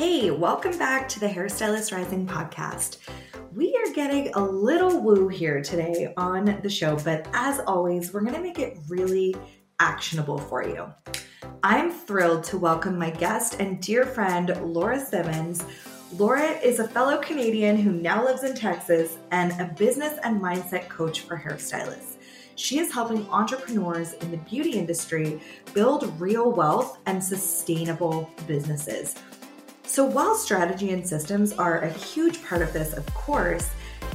Hey, welcome back to the Hairstylist Rising podcast. We are getting a little woo here today on the show, but as always, we're going to make it really actionable for you. I'm thrilled to welcome my guest and dear friend, Laura Symons. Laura is a fellow Canadian who now lives in Texas and a business and mindset coach for hairstylists. She is helping entrepreneurs in the beauty industry build real wealth and sustainable businesses. So, while strategy and systems are a huge part of this, of course,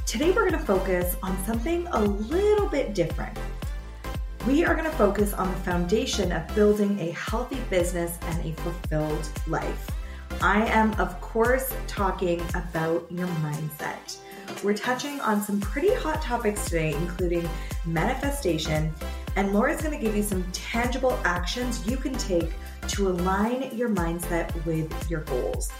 today we're going to focus on something a little bit different. We are going to focus on the foundation of building a healthy business and a fulfilled life. I am, of course, talking about your mindset. We're touching on some pretty hot topics today, including manifestation, and Laura's going to give you some tangible actions you can take to align your mindset with your goals.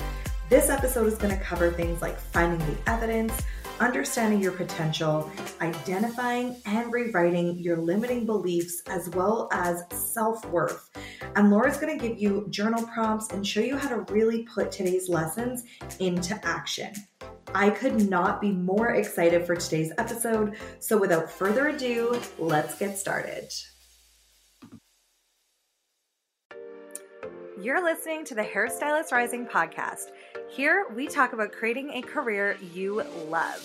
This episode is going to cover things like finding the evidence, understanding your potential, identifying and rewriting your limiting beliefs, as well as self worth. And Laura's going to give you journal prompts and show you how to really put today's lessons into action. I could not be more excited for today's episode. So, without further ado, let's get started. You're listening to the Hairstylist Rising podcast. Here, we talk about creating a career you love.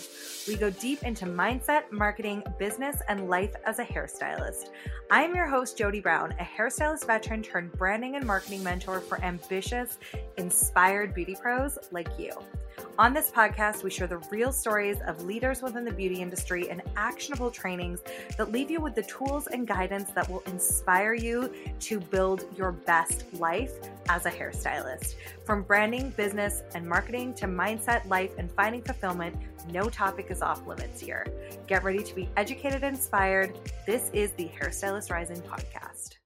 We go deep into mindset, marketing, business, and life as a hairstylist. I am your host, Jodie Brown, a hairstylist veteran turned branding and marketing mentor for ambitious, inspired beauty pros like you. On this podcast, we share the real stories of leaders within the beauty industry and actionable trainings that leave you with the tools and guidance that will inspire you to build your best life as a hairstylist. From branding, business, and marketing to mindset, life, and finding fulfillment, no topic is off limits here. Get ready to be educated and inspired. This is the Hairstylist Rising podcast.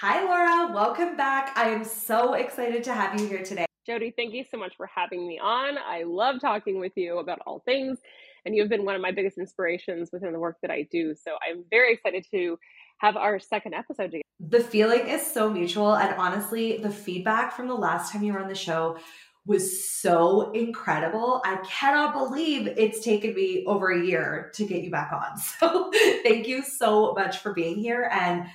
Hi, Laura. Welcome back. I am so excited to have you here today. Jodie, thank you so much for having me on. I love talking with you about all things, and you've been one of my biggest inspirations within the work that I do. So I'm very excited to have our second episode together. The feeling is so mutual, and honestly, the feedback from the last time you were on the show was so incredible. I cannot believe it's taken me over a year to get you back on. So, thank you so much for being here. And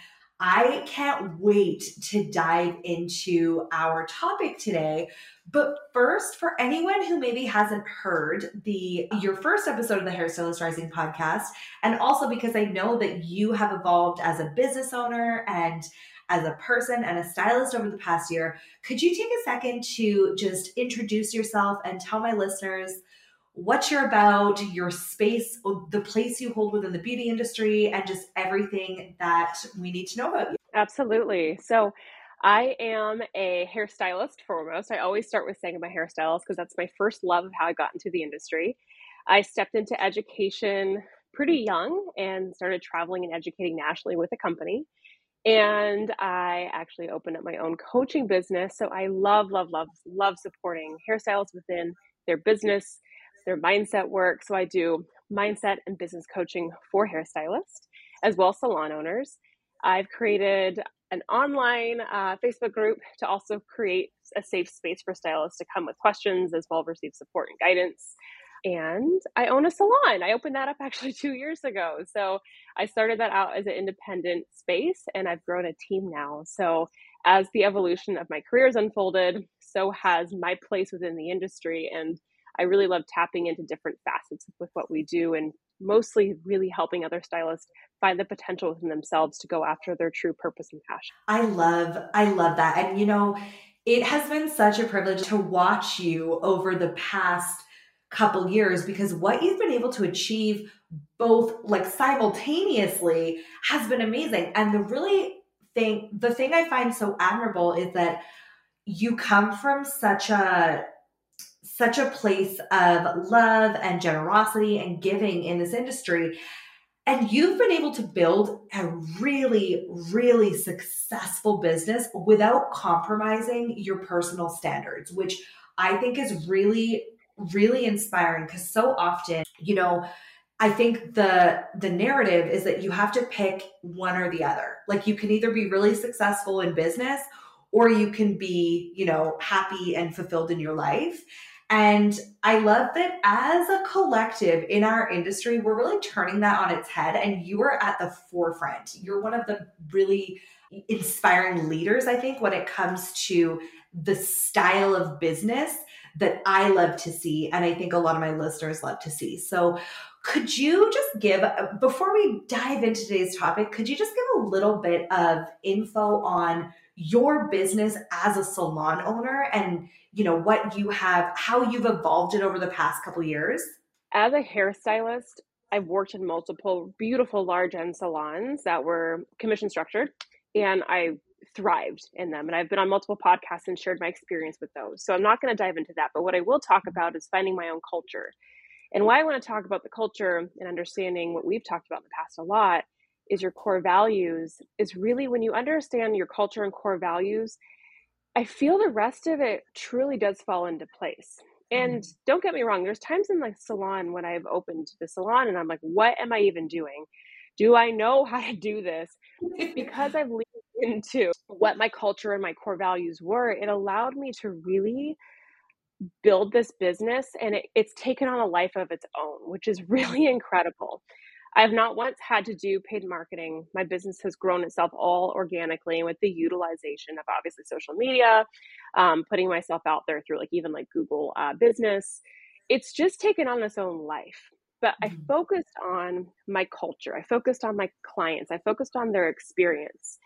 I can't wait to dive into our topic today. But first, for anyone who maybe hasn't heard the your first episode of the Hairstylist Rising podcast, and also because I know that you have evolved as a business owner and as a person and a stylist over the past year, could you take a second to just introduce yourself and tell my listeners what you're about, your space, the place you hold within the beauty industry, and just everything that we need to know about you. Absolutely. So, I am a hairstylist foremost. I always start with saying I'm a hairstylist because that's my first love of how I got into the industry. I stepped into education pretty young and started traveling and educating nationally with a company. And I actually opened up my own coaching business. So I love, love, love, love supporting hairstylists within their business their mindset work. So I do mindset and business coaching for hairstylists as well as salon owners. I've created an online uh, Facebook group to also create a safe space for stylists to come with questions as well receive support and guidance. And I own a salon. I opened that up actually two years ago. So I started that out as an independent space and I've grown a team now. So as the evolution of my career has unfolded, so has my place within the industry. And I really love tapping into different facets with what we do and mostly really helping other stylists find the potential within themselves to go after their true purpose and passion. I love I love that. And you know, it has been such a privilege to watch you over the past couple years because what you've been able to achieve both like simultaneously has been amazing. And the really thing the thing I find so admirable is that you come from such a such a place of love and generosity and giving in this industry. And you've been able to build a really, really successful business without compromising your personal standards, which I think is really, really inspiring because so often, you know, I think the the narrative is that you have to pick one or the other. Like you can either be really successful in business or you can be, you know, happy and fulfilled in your life. And I love that as a collective in our industry, we're really turning that on its head. And you are at the forefront. You're one of the really inspiring leaders, I think, when it comes to the style of business that I love to see. And I think a lot of my listeners love to see. So, could you just give, before we dive into today's topic, could you just give a little bit of info on your business as a salon owner and you know what you have how you've evolved it over the past couple years as a hairstylist i've worked in multiple beautiful large end salons that were commission structured and i thrived in them and i've been on multiple podcasts and shared my experience with those. So i'm not going to dive into that but what i will talk about is finding my own culture. And why i want to talk about the culture and understanding what we've talked about in the past a lot is your core values is really when you understand your culture and core values i feel the rest of it truly does fall into place. And mm. don't get me wrong there's times in the salon when i've opened the salon and i'm like what am i even doing do i know how to do this because i've leaned into what my culture and my core values were it allowed me to really build this business and it, it's taken on a life of its own which is really incredible I have not once had to do paid marketing. My business has grown itself all organically with the utilization of obviously social media, um, putting myself out there through like even like Google uh, Business. It's just taken on its own life. But I mm-hmm. focused on my culture. I focused on my clients. I focused on their experience.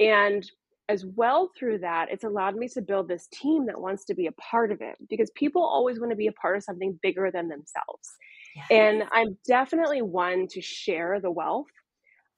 And as well through that, it's allowed me to build this team that wants to be a part of it because people always want to be a part of something bigger than themselves. Yes. And I'm definitely one to share the wealth.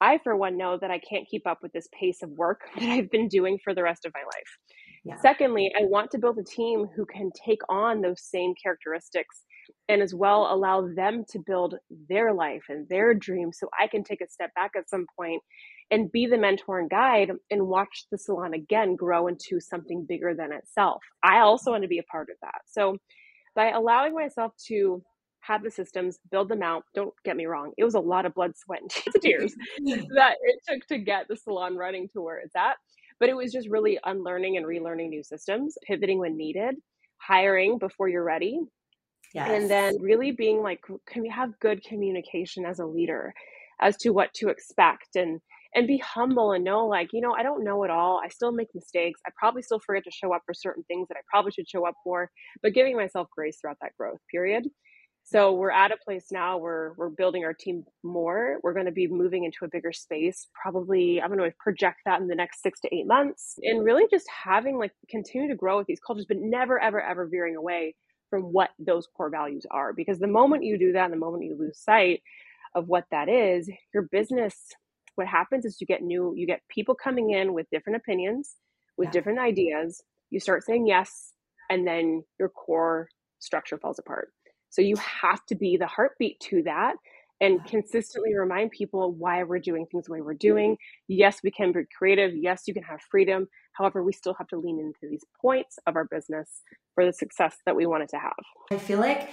I, for one, know that I can't keep up with this pace of work that I've been doing for the rest of my life. Yeah. Secondly, I want to build a team who can take on those same characteristics and as well allow them to build their life and their dreams so I can take a step back at some point and be the mentor and guide and watch the salon again grow into something bigger than itself. I also want to be a part of that. So by allowing myself to have the systems, build them out. Don't get me wrong, it was a lot of blood, sweat, and tears that it took to get the salon running to where it's at. But it was just really unlearning and relearning new systems, pivoting when needed, hiring before you're ready. Yes. And then really being like, can we have good communication as a leader as to what to expect and and be humble and know like you know i don't know it all i still make mistakes i probably still forget to show up for certain things that i probably should show up for but giving myself grace throughout that growth period so we're at a place now where we're building our team more. We're going to be moving into a bigger space. Probably, I'm going to project that in the next six to eight months, and really just having like continue to grow with these cultures, but never, ever, ever veering away from what those core values are. Because the moment you do that, the moment you lose sight of what that is, your business, what happens is you get new, you get people coming in with different opinions, with yeah. different ideas. You start saying yes, and then your core structure falls apart. So you have to be the heartbeat to that and consistently remind people why we're doing things the way we're doing. Yes, we can be creative. Yes, you can have freedom. However, we still have to lean into these points of our business for the success that we want it to have. I feel like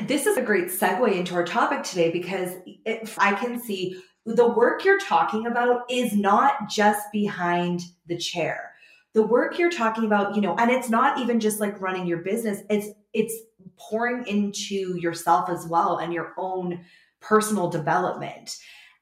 this is a great segue into our topic today because if I can see the work you're talking about is not just behind the chair. The work you're talking about, you know, and it's not even just like running your business, it's it's pouring into yourself as well and your own personal development.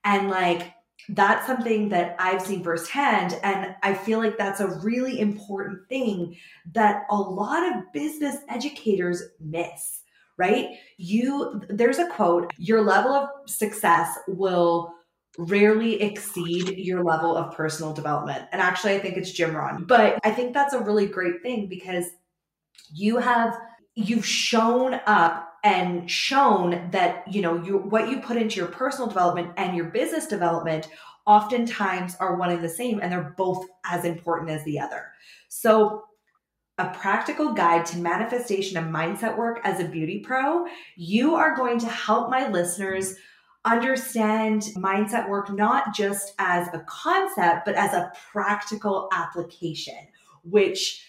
And like that's something that I've seen firsthand. And I feel like that's a really important thing that a lot of business educators miss, right? You, there's a quote your level of success will rarely exceed your level of personal development. And actually, I think it's Jim Rohn. But I think that's a really great thing because you have you've shown up and shown that you know you what you put into your personal development and your business development oftentimes are one and the same and they're both as important as the other. So a practical guide to manifestation and mindset work as a beauty pro you are going to help my listeners understand mindset work not just as a concept but as a practical application which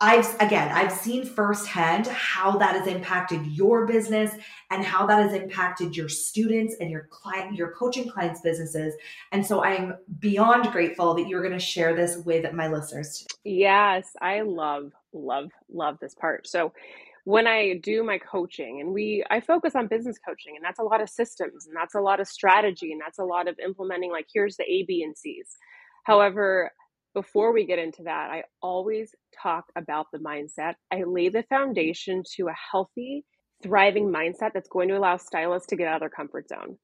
I've again, I've seen firsthand how that has impacted your business and how that has impacted your students and your client, your coaching clients' businesses. And so I'm beyond grateful that you're going to share this with my listeners. Yes, I love, love, love this part. So when I do my coaching and we I focus on business coaching and that's a lot of systems and that's a lot of strategy and that's a lot of implementing like here's the A, B, and C's. However, before we get into that, I always talk about the mindset. I lay the foundation to a healthy, thriving mindset that's going to allow stylists to get out of their comfort zone.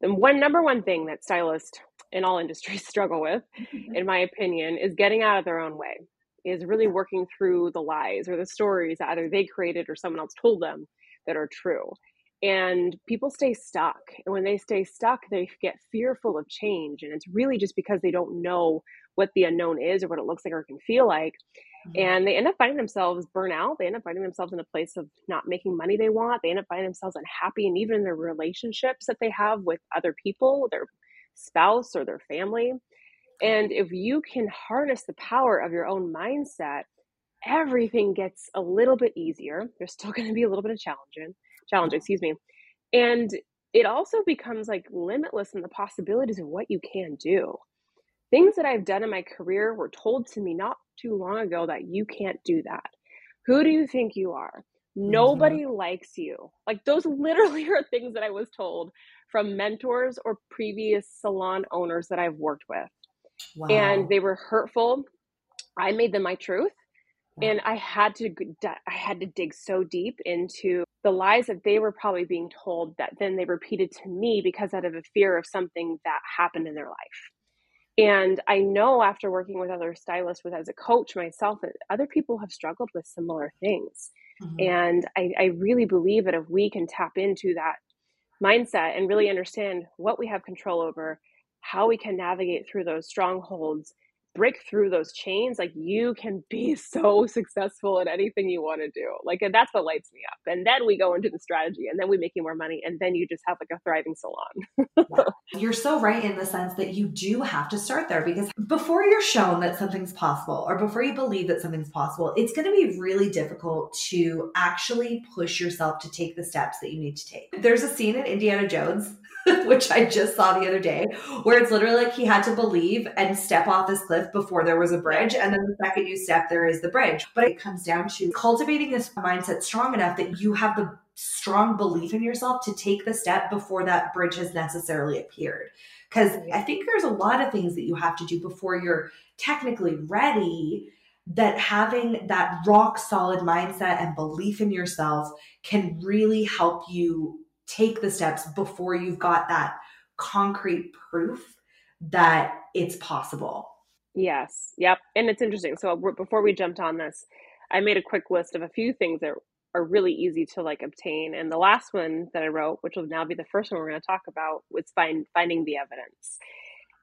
The one number one thing that stylists in all industries struggle with, mm-hmm. in my opinion, is getting out of their own way, is really working through the lies or the stories that either they created or someone else told them that are true. And people stay stuck. And when they stay stuck, they get fearful of change. And it's really just because they don't know what the unknown is or what it looks like or can feel like. Mm-hmm. And they end up finding themselves burnt out. They end up finding themselves in a place of not making money they want. They end up finding themselves unhappy. And even in their relationships that they have with other people, their spouse or their family. And if you can harness the power of your own mindset, everything gets a little bit easier. There's still going to be a little bit of challenging, challenge, excuse me. And it also becomes like limitless in the possibilities of what you can do. Things that I've done in my career were told to me not too long ago that you can't do that. Who do you think you are? Mm-hmm. Nobody mm-hmm. likes you. Like those literally are things that I was told from mentors or previous salon owners that I've worked with. Wow. And they were hurtful. I made them my truth. Wow. And I had to I had to dig so deep into the lies that they were probably being told that then they repeated to me because out of a fear of something that happened in their life. And I know after working with other stylists, with as a coach myself, that other people have struggled with similar things. Mm-hmm. And I, I really believe that if we can tap into that mindset and really understand what we have control over, how we can navigate through those strongholds, break through those chains, like you can be so successful at anything you want to do. Like, and that's what lights me up. And then we go into the strategy and then we make you more money. And then you just have like a thriving salon. You're so right in the sense that you do have to start there because before you're shown that something's possible or before you believe that something's possible, it's going to be really difficult to actually push yourself to take the steps that you need to take. There's a scene in Indiana Jones which I just saw the other day, where it's literally like he had to believe and step off this cliff before there was a bridge. And then the second you step, there is the bridge. But it comes down to cultivating this mindset strong enough that you have the strong belief in yourself to take the step before that bridge has necessarily appeared. Because I think there's a lot of things that you have to do before you're technically ready that having that rock solid mindset and belief in yourself can really help you take the steps before you've got that concrete proof that it's possible. Yes. Yep. And it's interesting. So before we jumped on this, I made a quick list of a few things that are really easy to like obtain. And the last one that I wrote, which will now be the first one we're going to talk about, was find finding the evidence.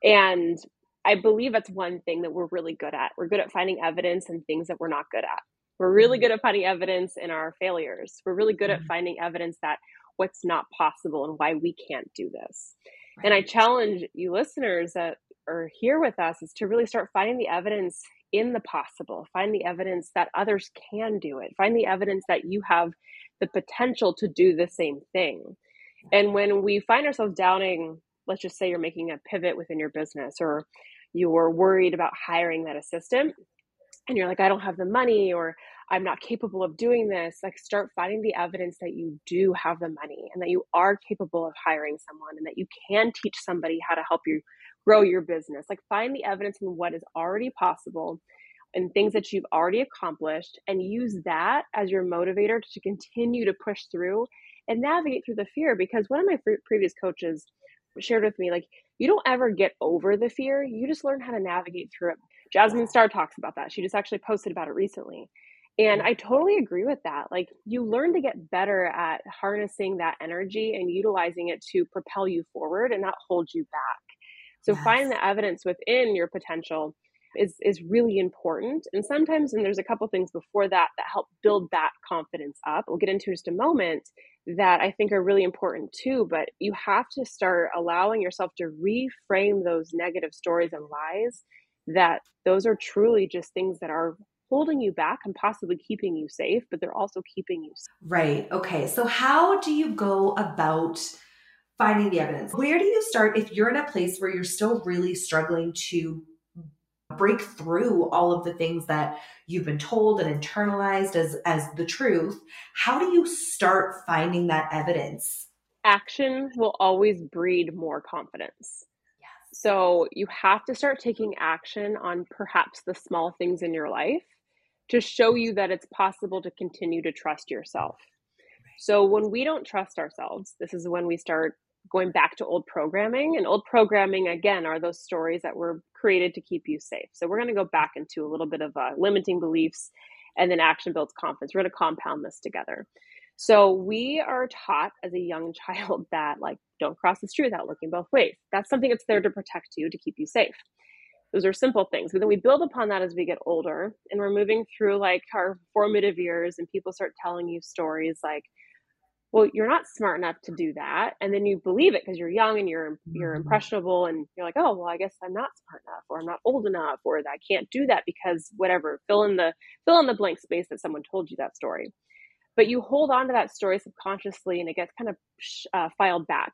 And I believe that's one thing that we're really good at. We're good at finding evidence and things that we're not good at. We're really mm-hmm. good at finding evidence in our failures. We're really good at mm-hmm. finding evidence that what's not possible and why we can't do this. Right. And I challenge you listeners that are here with us is to really start finding the evidence in the possible, find the evidence that others can do it, find the evidence that you have the potential to do the same thing. And when we find ourselves doubting, let's just say you're making a pivot within your business or you're worried about hiring that assistant and you're like, I don't have the money or I'm not capable of doing this, like start finding the evidence that you do have the money and that you are capable of hiring someone and that you can teach somebody how to help you grow your business. Like find the evidence in what is already possible and things that you've already accomplished and use that as your motivator to continue to push through and navigate through the fear because one of my previous coaches shared with me like you don't ever get over the fear you just learn how to navigate through it jasmine star talks about that she just actually posted about it recently and I totally agree with that. Like you learn to get better at harnessing that energy and utilizing it to propel you forward and not hold you back. So yes. finding the evidence within your potential is is really important. And sometimes and there's a couple things before that that help build that confidence up. We'll get into just a moment that I think are really important too, but you have to start allowing yourself to reframe those negative stories and lies that those are truly just things that are holding you back and possibly keeping you safe, but they're also keeping you safe. Right. Okay. So, how do you go about finding the evidence? Where do you start if you're in a place where you're still really struggling to break through all of the things that you've been told and internalized as as the truth? How do you start finding that evidence? Action will always breed more confidence. So you have to start taking action on perhaps the small things in your life to show you that it's possible to continue to trust yourself. So when we don't trust ourselves, this is when we start going back to old programming. And old programming, again, are those stories that were created to keep you safe. So we're going to go back into a little bit of uh, limiting beliefs and then action builds confidence. We're going to compound this together. So we are taught as a young child that like don't cross the street without looking both ways. That's something that's there to protect you, to keep you safe. Those are simple things. But then we build upon that as we get older and we're moving through like our formative years and people start telling you stories like, well, you're not smart enough to do that. And then you believe it because you're young and you're you're mm-hmm. impressionable and you're like, oh well, I guess I'm not smart enough or I'm not old enough or I can't do that because whatever. Fill in the fill in the blank space that someone told you that story but you hold on to that story subconsciously and it gets kind of uh, filed back.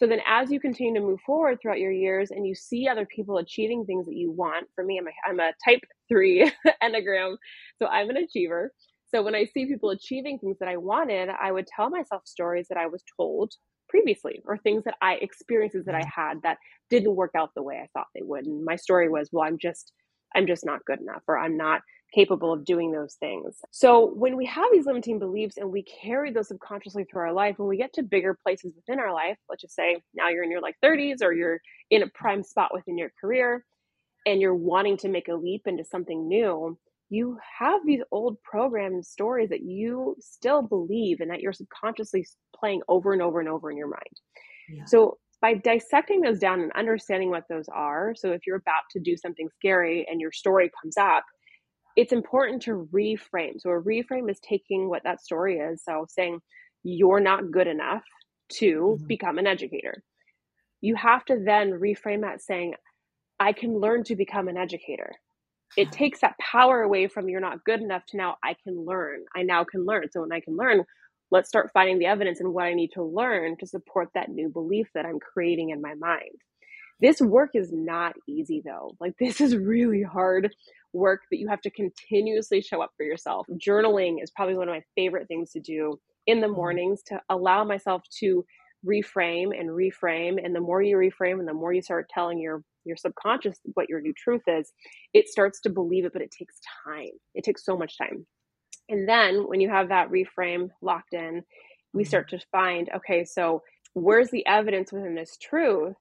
So then as you continue to move forward throughout your years and you see other people achieving things that you want for me i'm a, I'm a type 3 enneagram so i'm an achiever. So when i see people achieving things that i wanted i would tell myself stories that i was told previously or things that i experiences that i mm-hmm. had that didn't work out the way i thought they would. And my story was well i'm just i'm just not good enough or i'm not capable of doing those things. So when we have these limiting beliefs and we carry those subconsciously through our life, when we get to bigger places within our life, let's just say now you're in your like 30s or you're in a prime spot within your career and you're wanting to make a leap into something new, you have these old programmed stories that you still believe and that you're subconsciously playing over and over and over in your mind. Yeah. So by dissecting those down and understanding what those are, so if you're about to do something scary and your story comes up, it's important to reframe. So a reframe is taking what that story is. So saying you're not good enough to mm-hmm. become an educator. You have to then reframe that saying, I can learn to become an educator. It takes that power away from you're not good enough to now I can learn. I now can learn. So when I can learn, let's start finding the evidence and what I need to learn to support that new belief that I'm creating in my mind. This work is not easy though. Like this is really hard work that you have to continuously show up for yourself. Journaling is probably one of my favorite things to do in the mm-hmm. mornings to allow myself to reframe and reframe and the more you reframe and the more you start telling your your subconscious what your new truth is it starts to believe it but it takes time it takes so much time and then when you have that reframe locked in we mm-hmm. start to find okay so where's the evidence within this truth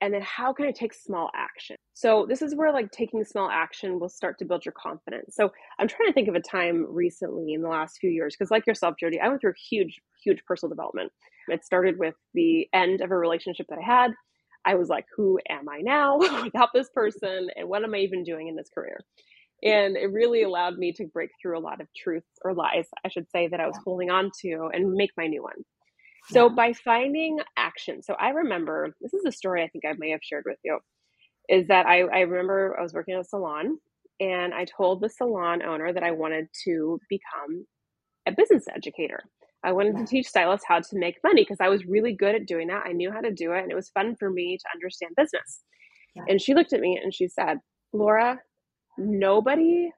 and then how can I take small action? So this is where like taking small action will start to build your confidence. So I'm trying to think of a time recently in the last few years because like yourself, Jodie, I went through a huge, huge personal development. It started with the end of a relationship that I had. I was like, who am I now without this person? And what am I even doing in this career? And it really allowed me to break through a lot of truths or lies, I should say, that I was holding on to and make my new one. So by finding action, so I remember this is a story I think I may have shared with you, is that I, I remember I was working at a salon and I told the salon owner that I wanted to become a business educator. I wanted to teach stylists how to make money because I was really good at doing that. I knew how to do it and it was fun for me to understand business. Yeah. And she looked at me and she said, Laura, nobody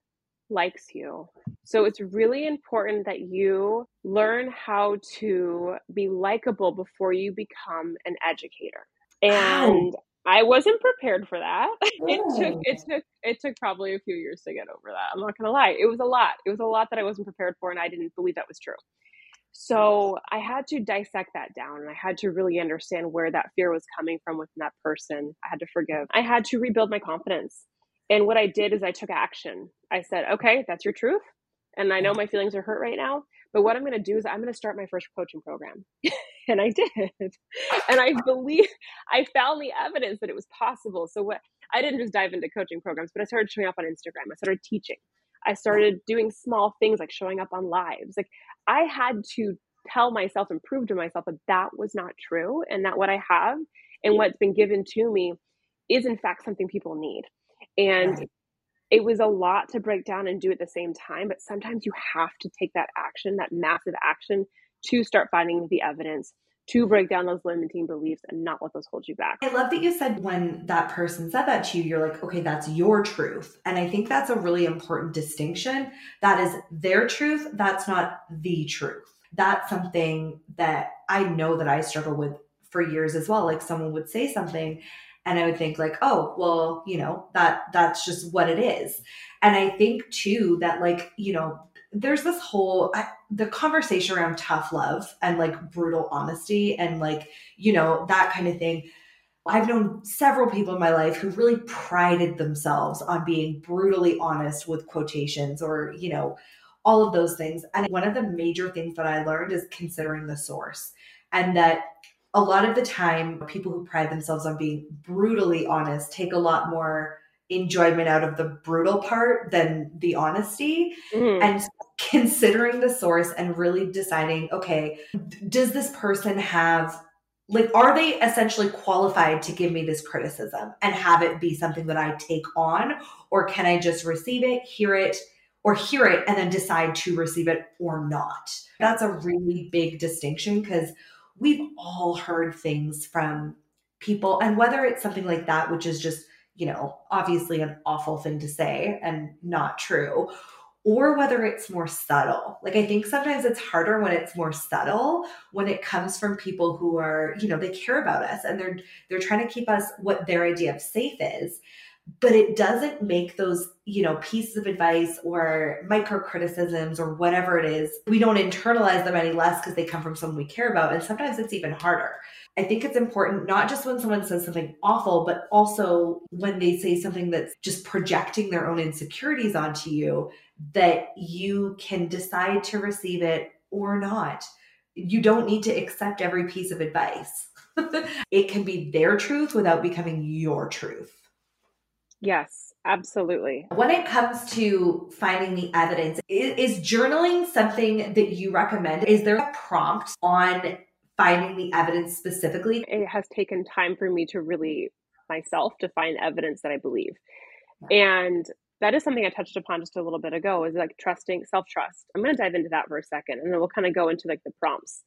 likes you. So it's really important that you learn how to be likable before you become an educator. And wow. I wasn't prepared for that. It took it took it took probably a few years to get over that. I'm not gonna lie. It was a lot. It was a lot that I wasn't prepared for and I didn't believe that was true. So I had to dissect that down and I had to really understand where that fear was coming from within that person. I had to forgive. I had to rebuild my confidence. And what I did is I took action. I said, okay, that's your truth. And I know my feelings are hurt right now, but what I'm going to do is I'm going to start my first coaching program. and I did. And I believe I found the evidence that it was possible. So what I didn't just dive into coaching programs, but I started showing up on Instagram. I started teaching. I started doing small things like showing up on lives. Like I had to tell myself and prove to myself that that was not true and that what I have and what's been given to me is in fact something people need. And it was a lot to break down and do at the same time, but sometimes you have to take that action, that massive action to start finding the evidence to break down those limiting beliefs and not let those hold you back. I love that you said when that person said that to you, you're like, okay, that's your truth. And I think that's a really important distinction. That is their truth. That's not the truth. That's something that I know that I struggle with for years as well. Like someone would say something and I would think like, oh, well, you know, that that's just what it is. And I think too that like, you know, there's this whole I, the conversation around tough love and like brutal honesty and like you know that kind of thing i've known several people in my life who really prided themselves on being brutally honest with quotations or you know all of those things and one of the major things that i learned is considering the source and that a lot of the time people who pride themselves on being brutally honest take a lot more enjoyment out of the brutal part than the honesty. Mm-hmm. and considering the source and really deciding okay does this person have like are they essentially qualified to give me this criticism and have it be something that i take on? Or can i just receive it hear it or hear it and then decide to receive it or not? That's a really big distinction because we've all heard things from people and whether it's something like that which is just you know, obviously an awful thing to say and not true, or whether it's more subtle. Like I think sometimes it's harder when it's more subtle when it comes from people who are, you know, they care about us and they're they're trying to keep us what their idea of safe is. But it doesn't make those, you know, pieces of advice or micro criticisms or whatever it is, we don't internalize them any less because they come from someone we care about. And sometimes it's even harder I think it's important not just when someone says something awful, but also when they say something that's just projecting their own insecurities onto you, that you can decide to receive it or not. You don't need to accept every piece of advice. it can be their truth without becoming your truth. Yes, absolutely. When it comes to finding the evidence, is, journaling something that you recommend? Is there a prompt on finding the evidence specifically? It has taken time for me to really myself to find evidence that I believe. And that is something I touched upon just a little bit ago is like trusting self trust. I'm going to dive into that for a second and then we'll kind of go into like the prompts.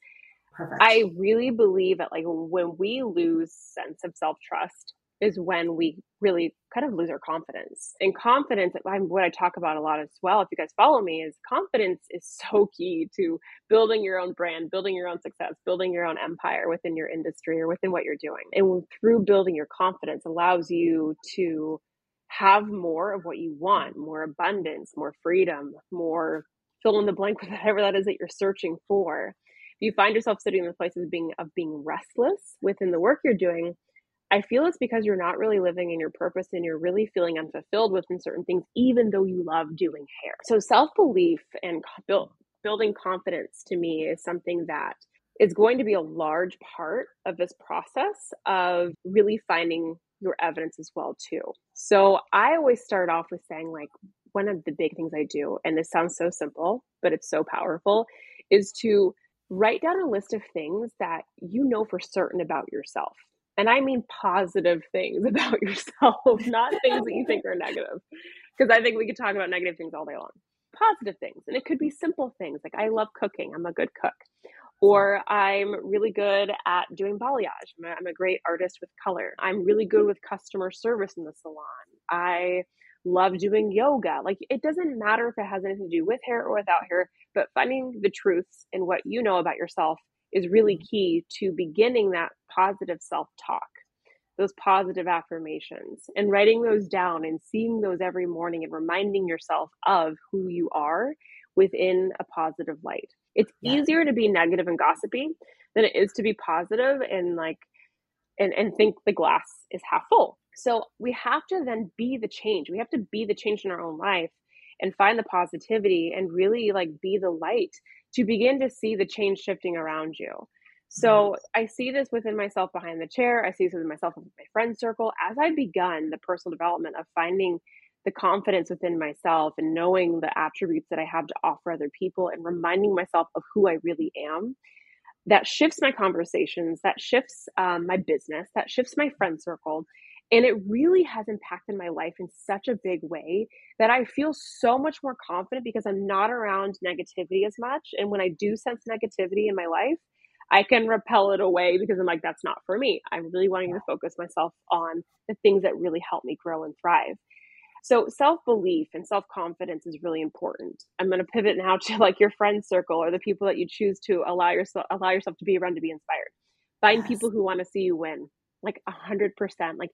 Perfect. I really believe that like when we lose sense of self trust, is when we really kind of lose our confidence. And confidence, what I talk about a lot as well, if you guys follow me, is confidence is so key to building your own brand, building your own success, building your own empire within your industry or within what you're doing. And through building your confidence allows you to have more of what you want, more abundance, more freedom, more fill in the blank with whatever that is that you're searching for. If you find yourself sitting in the places of being of being restless within the work you're doing, I feel it's because you're not really living in your purpose and you're really feeling unfulfilled within certain things, even though you love doing hair. So, self belief and build, building confidence to me is something that is going to be a large part of this process of really finding your evidence as well too. So I always start off with saying like one of the big things I do and this sounds so simple but it's so powerful is to write down a list of things that you know for certain about yourself and I mean positive things about yourself, not things that you think are negative. Because I think we could talk about negative things all day long. Positive things. And it could be simple things like I love cooking, I'm a good cook. Or I'm really good at doing balayage. I'm a, I'm a great artist with color. I'm really good with customer service in the salon. I love doing yoga. Like it doesn't matter if it has anything to do with hair or without hair, but finding the truths in what you know about yourself is really mm-hmm. key to beginning that positive self talk, those positive affirmations, and writing those down and seeing those every morning and reminding yourself of who you are within a positive light. It's yeah. easier to be negative and gossipy than it is to be positive and like and and think the glass is half full. So we have to then be the change. We have to be the change in our own life and find the positivity and really like be the light to begin to see the change shifting around you. So I see this within myself behind the chair. I see this within myself with my friend circle. As I begun the personal development of finding the confidence within myself and knowing the attributes that I have to offer other people and reminding myself of who I really am, that shifts my conversations, that shifts um, my business, that shifts my friend circle. And it really has impacted my life in such a big way that I feel so much more confident because I'm not around negativity as much. And when I do sense negativity in my life, I can repel it away because I'm like, that's not for me. I'm really wanting to focus myself on the things that really help me grow and thrive. So self belief and self confidence is really important. I'm going to pivot now to like your friend circle or the people that you choose to allow yourself allow yourself to be around to be inspired. Find yes. people who want to see you win, like a hundred percent. Like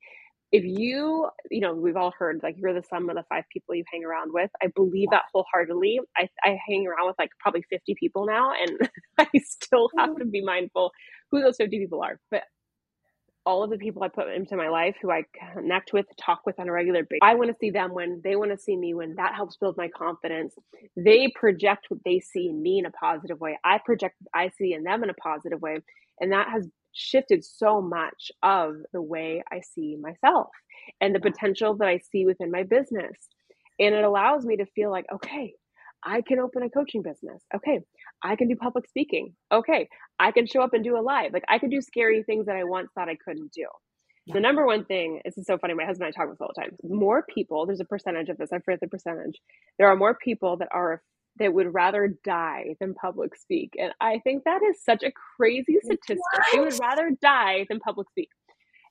if you, you know, we've all heard like you're the sum of the five people you hang around with. I believe that wholeheartedly. I, I hang around with like probably 50 people now, and I still have to be mindful who those 50 people are. But all of the people I put into my life who I connect with, talk with on a regular basis. I want to see them when they want to see me when that helps build my confidence. They project what they see in me in a positive way. I project what I see in them in a positive way. And that has shifted so much of the way I see myself and the mm. potential that I see within my business. And it allows me to feel like, okay, I can open a coaching business. Okay, I can do public speaking. Okay, I can show up and do a live. Like I can do scary things that I once thought I couldn't do. Yeah. The number one thing, this is so funny, my husband and I talk about this all the time. More people, there's a percentage of this, I forget the percentage. There are more people that are that would rather die than public speak. And I think that is such a crazy statistic. What? They would rather die than public speak.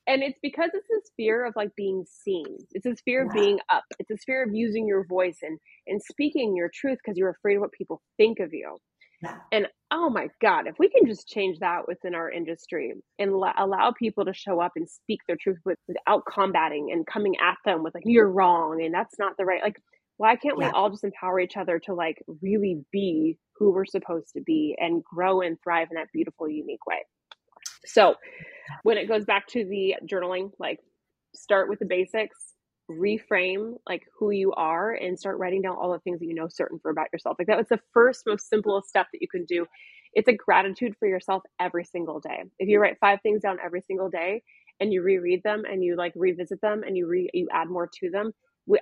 And it's because it's this fear of like being seen. It's this fear of being up. It's this fear of using your voice and and speaking your truth because you're afraid of what people think of you. Yeah. And oh my God, if we can just change that within our industry and la- allow people to show up and speak their truth with, without combating and coming at them with like, you're wrong and that's not the right, like, why can't yeah. we all just empower each other to like really be who we're supposed to be and grow and thrive in that beautiful, unique way? So, when it goes back to the journaling, like start with the basics, reframe like who you are, and start writing down all the things that you know certain for about yourself. Like that was the first, most simplest step that you can do. It's a gratitude for yourself every single day. If you write five things down every single day and you reread them and you like revisit them and you re you add more to them,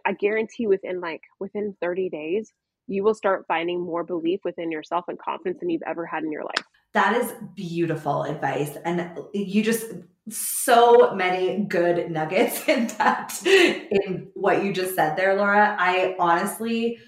I guarantee within like within 30 days, you will start finding more belief within yourself and confidence than you've ever had in your life. That is beautiful advice. And you just so many good nuggets in that in what you just said there, Laura. I honestly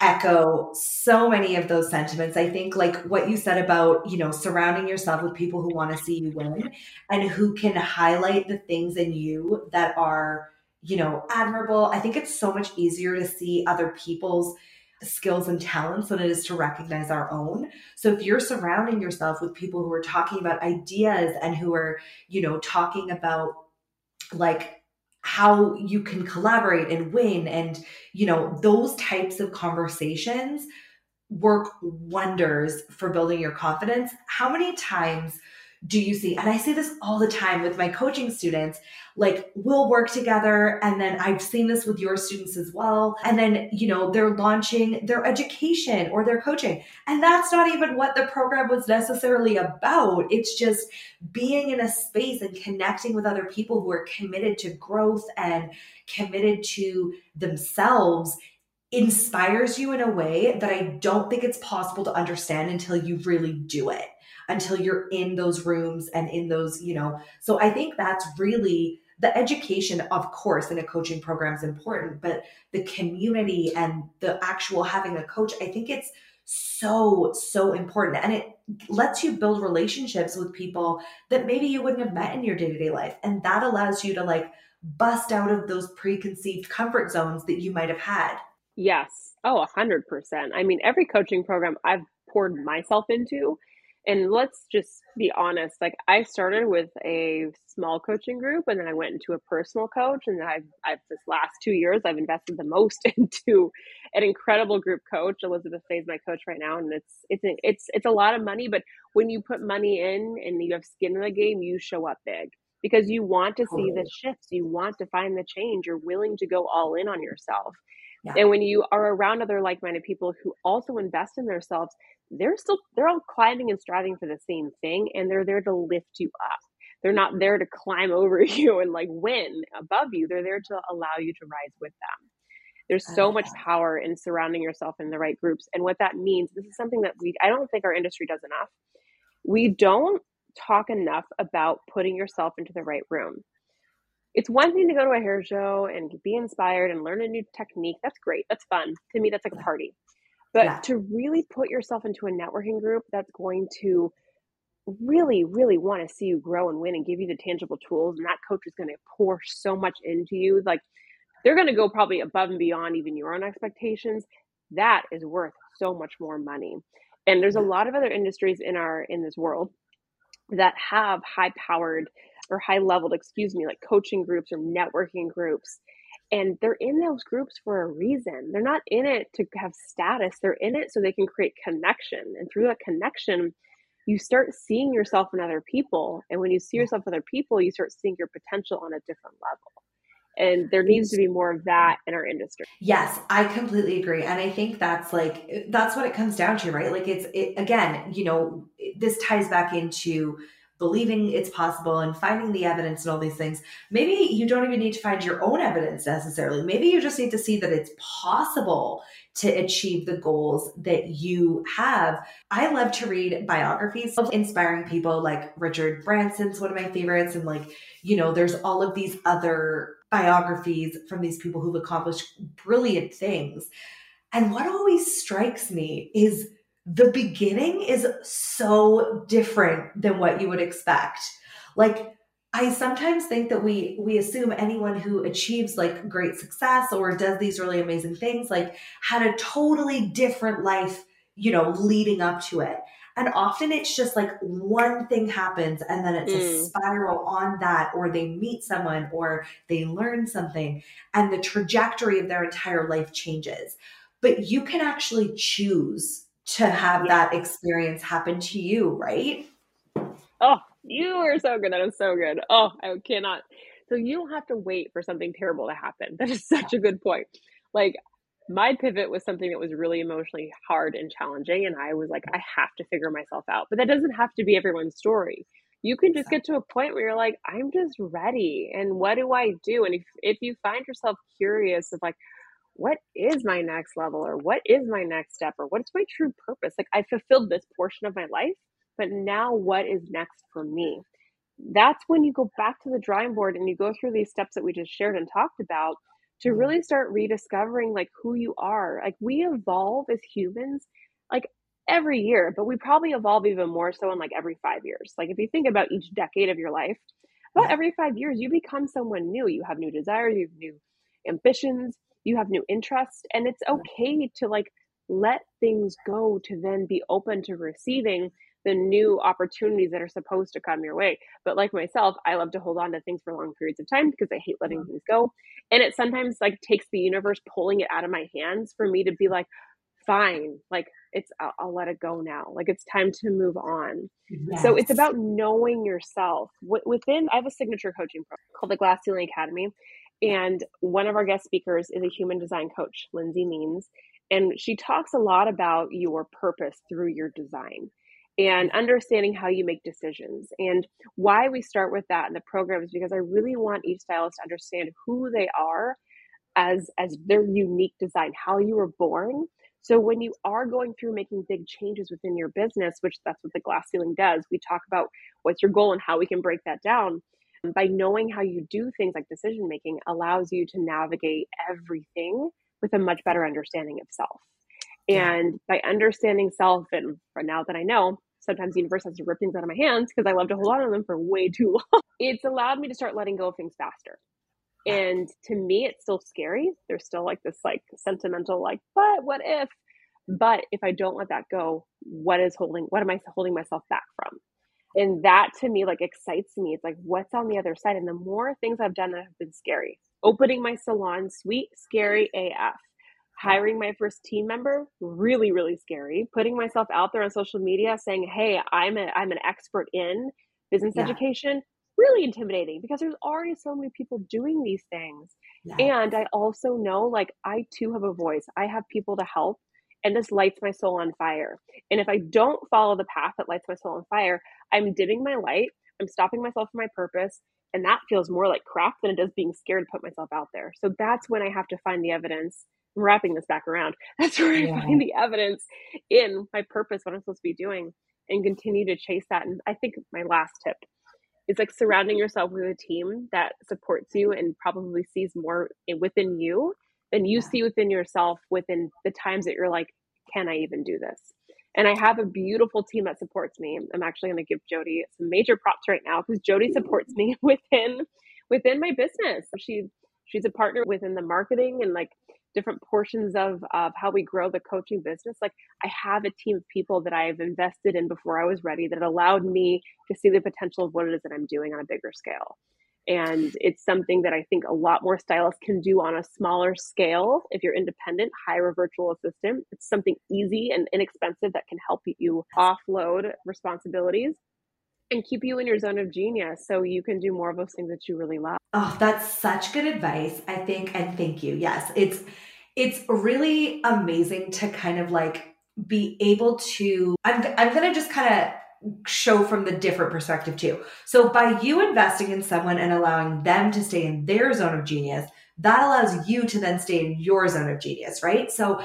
echo so many of those sentiments. I think like what you said about, you know, surrounding yourself with people who want to see you win and who can highlight the things in you that are you know, admirable. I think it's so much easier to see other people's skills and talents than it is to recognize our own. So if you're surrounding yourself with people who are talking about ideas and who are, you know, talking about like how you can collaborate and win and, you know, those types of conversations work wonders for building your confidence. How many times do you see? And i say this all the time with my coaching students like we'll work together and then i've seen this with your students as well. And then you know they're launching their education or their coaching. And that's not even what the program was necessarily about. It's just being in a space and connecting with other people who are committed to growth and committed to themselves inspires you in a way that I don't think it's possible to understand until you really do it until you're in those rooms and in those, you know. So I think that's really the education, of course, in a coaching program is important, but the community and the actual having a coach, I think it's so, so important. And it lets you build relationships with people that maybe you wouldn't have met in your day to day life. And that allows you to like bust out of those preconceived comfort zones that you might have had. Yes. Oh, a hundred percent. I mean, every coaching program I've poured myself into and let's just be honest like i started with a small coaching group and then i went into a personal coach and then i've, I've this last two years i've invested the most into an incredible group coach. Elizabeth is my coach right now and it's it's it's it's a lot of money but when you put money in and you have skin in the game you show up big because you want to see the shifts you want to find the change you're willing to go all in on yourself yeah. and when you are around other like-minded people who also invest in themselves they're still they're all climbing and striving for the same thing and they're there to lift you up. They're not there to climb over you and like win above you. They're there to allow you to rise with them. There's so much power in surrounding yourself in the right groups and what that means this is something that we i don't think our industry does enough. We don't talk enough about putting yourself into the right room it's one thing to go to a hair show and be inspired and learn a new technique. That's great. That's fun. To me, that's like a party. But yeah. to really put yourself into a networking group that's going to really, really want to see you grow and win and give you the tangible tools, and that coach is going to pour so much into you. Like they're going to go probably above and beyond even your own expectations. That is worth so much more money. And there's a lot of other industries in our in this world that have high powered or high leveled, excuse me, like coaching groups or networking groups. And they're in those groups for a reason. They're not in it to have status. They're in it so they can create connection. And through that connection, you start seeing yourself in other people. And when you see mm. yourself in other people, you start seeing your potential on a different level and there needs to be more of that in our industry yes i completely agree and i think that's like that's what it comes down to right like it's it, again you know this ties back into believing it's possible and finding the evidence and all these things. Maybe you don't even need to find your own evidence necessarily. Maybe you just need to see that it's possible to achieve the goals that you have. I love to read biographies of inspiring people like richard branson's one of my favorites. And like you know there's all of these other biographies from these people who've accomplished brilliant things. And what always strikes me is the beginning is so different than what you would expect. Like I sometimes think that we we assume anyone who achieves like great success or does these really amazing things like had a totally different life, you know, leading up to it. And often it's just like one thing happens and then it's mm. a spiral on that, or they meet someone or they learn something and the trajectory of their entire life changes. But you can actually choose to have yeah. that experience happen to you, right? Oh, you are so good. That is so good. Oh, I cannot. So you don't have to wait for something terrible to happen. That is such a good point. Like my pivot was something that was really emotionally hard and challenging. And I was like, I have to figure myself out. But that doesn't have to be everyone's story. You can just get to a point where you're like, I'm just ready. And what do I do? And if, if you find yourself curious of like, what is my next level or what is my next step or what's my true purpose? Like I fulfilled this portion of my life, but now what is next for me? That's when you go back to the drawing board and you go through these steps that we just shared and talked about to mm-hmm. really start rediscovering like who you are. Like we evolve as humans like every year, but we probably evolve even more so in like every 5 years. Like if you think about each decade of your life, about every 5 years you become someone new. You have new desires, you have new ambitions, you have new interests, and it's okay to like let things go to then be open to receiving the new opportunities that are supposed to come your way. But like myself, I love to hold on to things for long periods of time because I hate letting things go. And it sometimes like takes the universe pulling it out of my hands for me to be like, fine, like it's, I'll, I'll let it go now. Like it's time to move on. Yes. So it's about knowing yourself. Within, I have a signature coaching program called the Glass Ceiling Academy. And one of our guest speakers is a human design coach, Lindsay Means. And she talks a lot about your purpose through your design and understanding how you make decisions. And why we start with that in the program is because I really want each stylist to understand who they are as as their unique design, how you were born. So when you are going through making big changes within your business, which that's what the glass ceiling does, we talk about what's your goal and how we can break that down. By knowing how you do things like decision making allows you to navigate everything with a much better understanding of self. And by understanding self, and for now that I know, sometimes the universe has to rip things out of my hands because I love to hold on to them for way too long. It's allowed me to start letting go of things faster. And to me, it's still scary. There's still like this like sentimental, like, but what if? But if I don't let that go, what is holding, what am I holding myself back from? And that to me, like excites me. It's like, what's on the other side? And the more things I've done that have been scary, opening my salon, sweet, scary AF hiring my first team member really really scary putting myself out there on social media saying hey i'm a i'm an expert in business yeah. education really intimidating because there's already so many people doing these things yes. and i also know like i too have a voice i have people to help and this lights my soul on fire and if i don't follow the path that lights my soul on fire i'm dimming my light i'm stopping myself from my purpose and that feels more like crap than it does being scared to put myself out there so that's when i have to find the evidence I'm wrapping this back around. That's where yeah. I find the evidence in my purpose, what I'm supposed to be doing, and continue to chase that. And I think my last tip is like surrounding yourself with a team that supports you and probably sees more within you than you see within yourself within the times that you're like, can I even do this? And I have a beautiful team that supports me. I'm actually going to give Jodie some major props right now because Jodie supports me within within my business. She she's a partner within the marketing and like different portions of of how we grow the coaching business. Like I have a team of people that I've invested in before I was ready that allowed me to see the potential of what it is that I'm doing on a bigger scale. And it's something that I think a lot more stylists can do on a smaller scale. If you're independent, hire a virtual assistant. It's something easy and inexpensive that can help you offload responsibilities and keep you in your zone of genius so you can do more of those things that you really love. Oh, that's such good advice, I think, and thank you. Yes, it's it's really amazing to kind of like be able to I'm I'm going to just kind of show from the different perspective too. So by you investing in someone and allowing them to stay in their zone of genius, that allows you to then stay in your zone of genius, right? So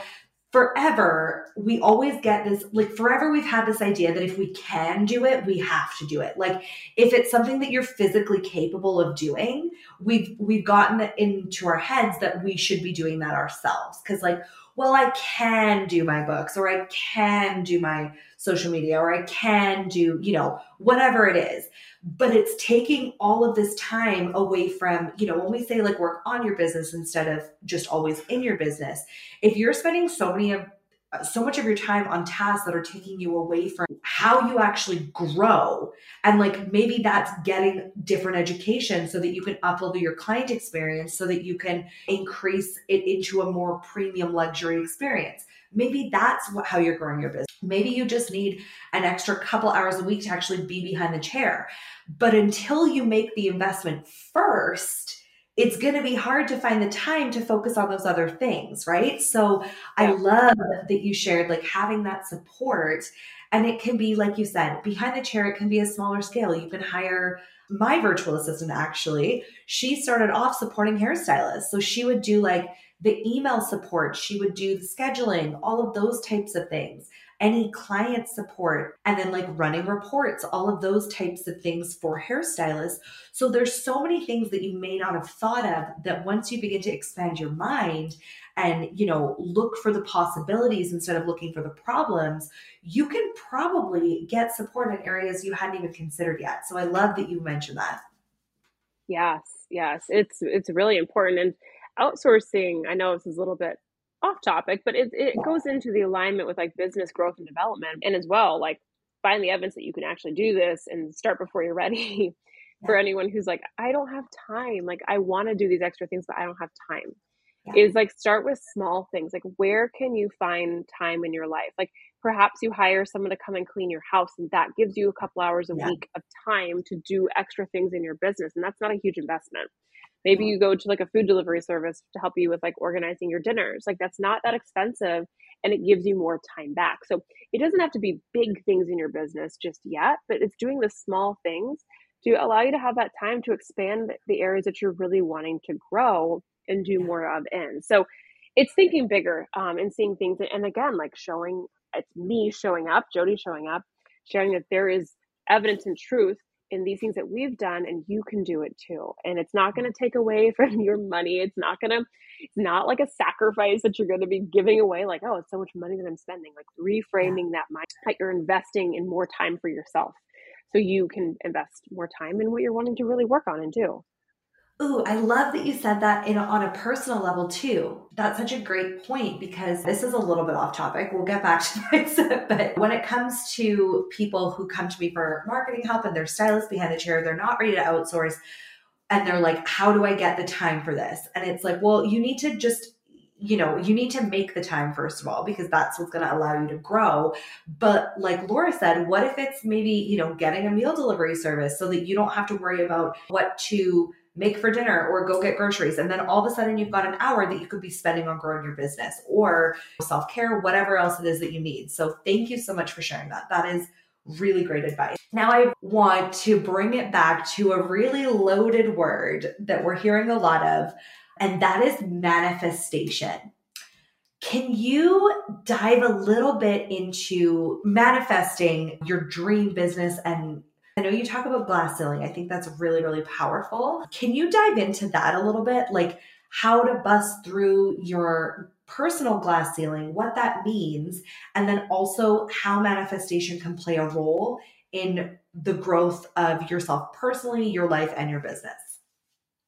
forever we always get this like forever we've had this idea that if we can do it we have to do it like if it's something that you're physically capable of doing we've we've gotten into our heads that we should be doing that ourselves because like well i can do my books or i can do my social media or i can do you know whatever it is. But it's taking all of this time away from, you know, when we say like work on your business instead of just always in your business, if you're spending so many of so much of your time on tasks that are taking you away from how you actually grow. And like maybe that's getting different education so that you can uplevel your client experience so that you can increase it into a more premium luxury experience. Maybe that's what, how you're growing your business. Maybe you just need an extra couple hours a week to actually be behind the chair. But until you make the investment first, it's going to be hard to find the time to focus on those other things, right? So. I love that you shared like having that support. And it can be, like you said, behind the chair, it can be a smaller scale. You can hire my virtual assistant, actually. She started off supporting hairstylists. So she would do like the email support, she would do the scheduling, all of those types of things any client support, and then like running reports, all of those types of things for hairstylists. So there's so many things that you may not have thought of that once you begin to expand your mind and you know look for the possibilities instead of looking for the problems you can probably get support in areas you hadn't even considered yet. So i love that you mentioned that. Yes yes. It's it's really important. And outsourcing i know this is a little bit off topic, but it, it goes into the alignment with like business growth and development. And as well, like find the evidence that you can actually do this and start before you're ready. For anyone who's like, I don't have time, like I want to do these extra things, but I don't have time. Yeah. Is like start with small things. Like, where can you find time in your life? Like, perhaps you hire someone to come and clean your house, and that gives you a couple hours a yeah. week of time to do extra things in your business. And that's not a huge investment. Maybe you go to like a food delivery service to help you with like organizing your dinners. Like that's not that expensive and it gives you more time back. So it doesn't have to be big things in your business just yet, but it's doing the small things to allow you to have that time to expand the areas that you're really wanting to grow and do more of in. So it's thinking bigger um, and seeing things. And again, like showing it's me showing up, Jodie showing up, sharing that there is evidence and truth in these things that we've done and you can do it too. And it's not going to mm. take away from your money. It's not going to it's not like a sacrifice that you're going to be giving away like oh it's so much money that i'm spending. Like reframing that mind that you're investing in more time for yourself so you can invest more time in what you're wanting to really work on and do Ooh, I love that you said that in on a personal level too. That's such a great point because this is a little bit off topic. We'll get back to mindset, but when it comes to people who come to me for marketing help and they're stylists behind the chair, they're not ready to outsource and they're like, "How do I get the time for this?" And it's like, "Well, you need to just you know, you need to make the time first of all because that's what's going to allow you to grow. But like Laura said, what if it's maybe, you know, getting a meal delivery service so that you don't have to worry about what to make for dinner or go get groceries. And then all of a sudden you've got an hour that you could be spending on growing your business or self care, whatever else it is that you need. So thank you so much for sharing that. That is really great advice. Now I want to bring it back to a really loaded word that we're hearing a lot of, and that is manifestation. Can you dive a little bit into manifesting your dream business and I know you talk about glass ceiling. I think that's really, really powerful. Can you dive into that a little bit? Like how to bust through your personal glass ceiling, what that means, and then also how manifestation can play a role in the growth of yourself personally, your life, and your business.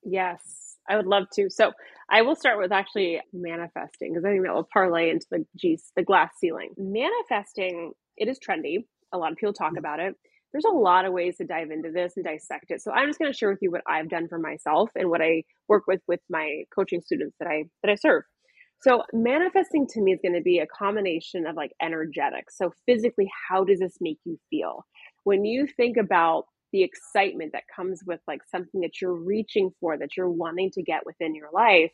Yes, I would love to. So I will start with actually manifesting because I think that will parlay into the geez, the glass ceiling. Manifesting, it is trendy. A lot of people talk mm. about it. There's a lot of ways to dive into this and dissect it. So I'm just going to share with you what I've done for myself and what I work with with my coaching students that I that I serve. So manifesting to me is going to be a combination of like energetics. So physically, how does this make you feel? When you think about the excitement that comes with like something that you're reaching for, that you're wanting to get within your life,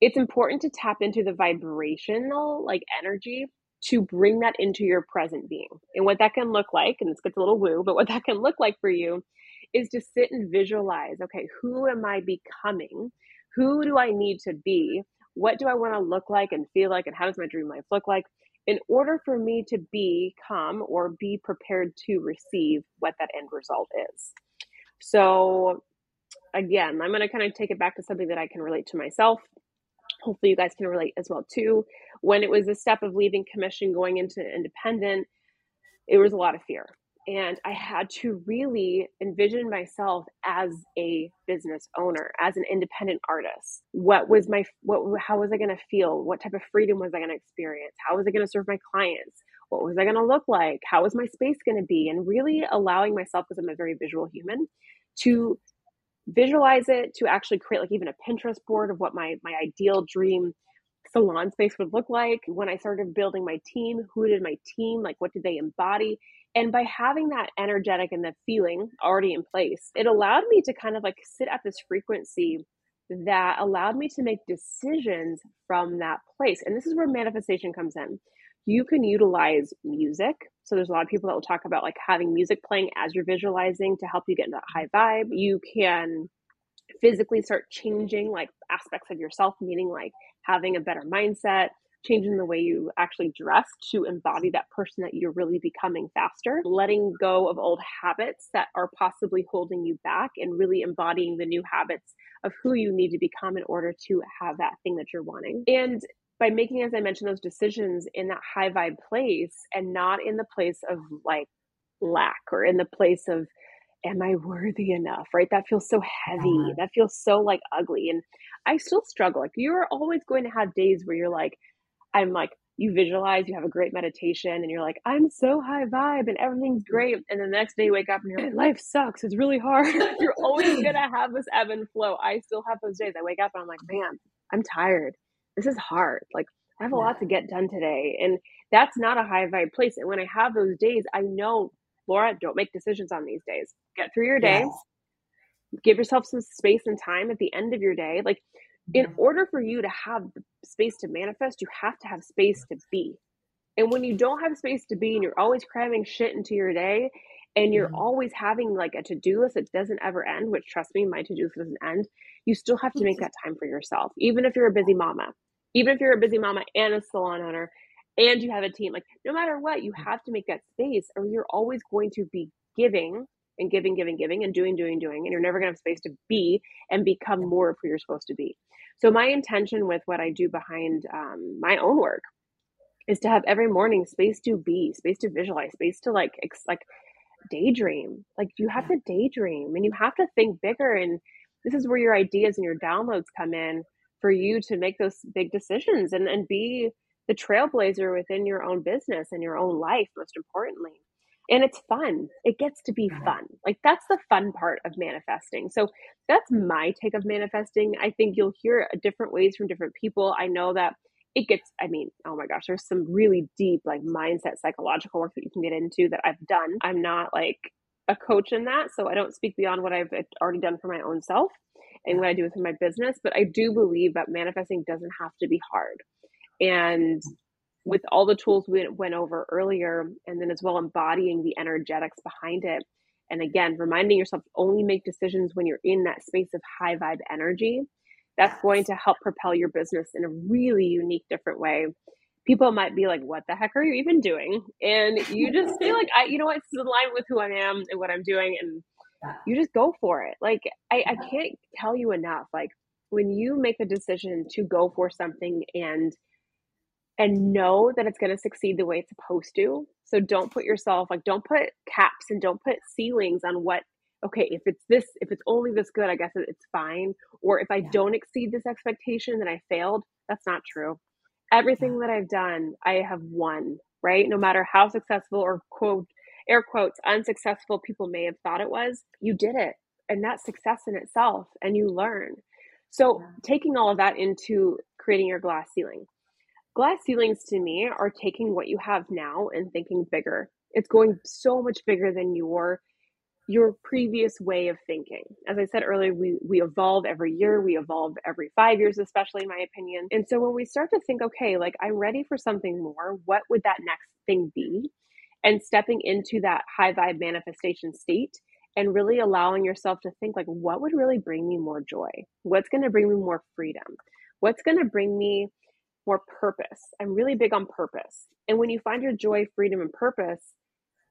it's important to tap into the vibrational like energy to bring that into your present being. And what that can look like, and this gets a little woo, but what that can look like for you is to sit and visualize okay, who am I becoming? Who do I need to be? What do I want to look like and feel like? And how does my dream life look like? In order for me to become or be prepared to receive what that end result is. So, again, I'm going to kind of take it back to something that I can relate to myself. Hopefully, you guys can relate as well too. When it was a step of leaving commission, going into independent, it was a lot of fear and I had to really envision myself as a business owner, as an independent artist. What was my what how was I going to feel? What type of freedom was I going to experience? How was I going to serve my clients? What was I going to look like? How was my space going to be? And really allowing myself because I'm a very visual human to visualize it, to actually create like even a Pinterest board of what my my ideal dream salon space would look like. When I started building my team, who did my team like what did they embody? And by having that energetic and the feeling already in place, it allowed me to kind of like sit at this frequency that allowed me to make decisions from that place. And this is where manifestation comes in. You can utilize music. So there's a lot of people that will talk about like having music playing as you're visualizing to help you get into that high vibe. You can physically start changing like aspects of yourself, meaning like having a better mindset, changing the way you actually dress to embody that person that you're really becoming faster, letting go of old habits that are possibly holding you back, and really embodying the new habits of who you need to become in order to have that thing that you're wanting. And by making, as I mentioned, those decisions in that high vibe place and not in the place of like lack or in the place of, am I worthy enough? Right? That feels so heavy. That feels so like ugly. And I still struggle. Like you're always going to have days where you're like, I'm like, you visualize, you have a great meditation, and you're like, I'm so high vibe and everything's mm-hmm. great. And the next day you wake up and you're like, life sucks. It's really hard. you're always going to have this ebb and flow. I still have those days. I wake up and I'm like, man, I'm tired. This is hard. Like, I have a lot to get done today. And that's not a high vibe place. And when I have those days, I know, Laura, don't make decisions on these days. Get through your day. Give yourself some space and time at the end of your day. Like, in mm-hmm. order for you to have space to manifest, you have to have space to be. And when you don't have space to be and you're always cramming shit into your day and you're mm-hmm. always having like a to-do list that doesn't ever end, which trust me, my to-do list doesn't end, you still have to make that time for yourself. Even if you're a busy mama, even if you're a busy mama and a salon owner and you have a team, like no matter what, you have to make that space or you're always going to be giving and giving, giving, giving, and doing, doing, doing, and you're never gonna have space to be and become more of who you're supposed to be. So my intention with what I do behind um, my own work is to have every morning space to be, space to visualize, space to like ex- like daydream. Like you have to daydream and you have to think bigger. And this is where your ideas and your downloads come in for you to make those big decisions and, and be the trailblazer within your own business and your own life, most importantly and it's fun. It gets to be fun. Like that's the fun part of manifesting. So that's my take of manifesting. I think you'll hear different ways from different people. I know that it gets, I mean, oh my gosh, there's some really deep like mindset psychological work that you can get into that I've done. I'm not like a coach in that, so I don't speak beyond what I've uh, already done for my own self and what I do within my business, but I do believe that manifesting doesn't have to be hard. And with all the tools we went over earlier, and then as well embodying the energetics behind it. And again, reminding yourself only make decisions when you're in that space of high vibe energy. That's going to help propel your business in a really unique, different way people might be like, what the heck are you even doing? And you just feel like, I, you know what, it's in line with who I am and what I'm doing. And you just go for it. Like, I, I can't tell you enough. Like, when you make a decision to go for something and and know that it's going to succeed the way it's supposed to so don't put yourself like don't put caps and don't put ceilings on what okay if it's this if it's only this good i guess it's fine or if i yeah. don't exceed this expectation then i failed that's not true everything that I've done, I have won, right? No matter how successful or quote, air quotes, unsuccessful people may have thought it was, you did it. And that's success in itself, and you learn. So, yeah. taking all of that into creating your glass ceiling. Glass ceilings to me are taking what you have now and thinking bigger. It's going so much bigger than your your previous way of thinking. As I said earlier, we, we evolve every year, we evolve every five years, especially in my opinion. And so when we start to think, okay, like I'm ready for something more, what would that next thing be? And stepping into that high vibe manifestation state and really allowing yourself to think, like, what would really bring me more joy? What's going to bring me more freedom? What's going to bring me more purpose? I'm really big on purpose. And when you find your joy, freedom, and purpose,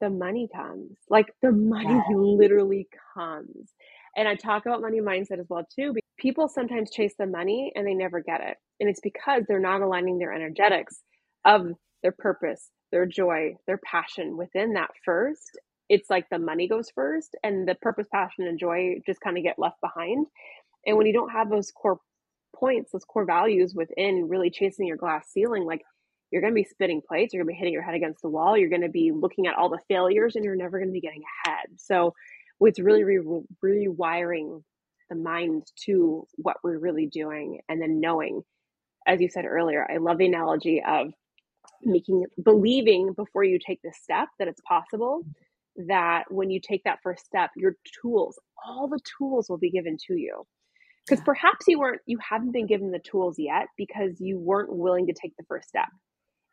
the money comes. Like the money literally comes. And I talk about money mindset as well too. People sometimes chase the money and they never get it. And it's because they're not aligning their energetics of their purpose, their joy, their passion within that first. It's like the money goes first and the purpose, passion, and joy just kind of get left behind. And when you don't have those core points, those core values within really chasing your glass ceiling, like you're going to be spitting plates, you're going to be hitting your head against the wall, you're going to be looking at all the failures, and you're never going to be getting ahead. So it's really re- rewiring the mind to what we're really doing and then knowing, as you said earlier, I love the analogy of making believing before you take the step that it's possible that when you take that first step your tools all the tools will be given to you. Because perhaps you weren't you haven't been given the tools yet because you weren't willing to take the first step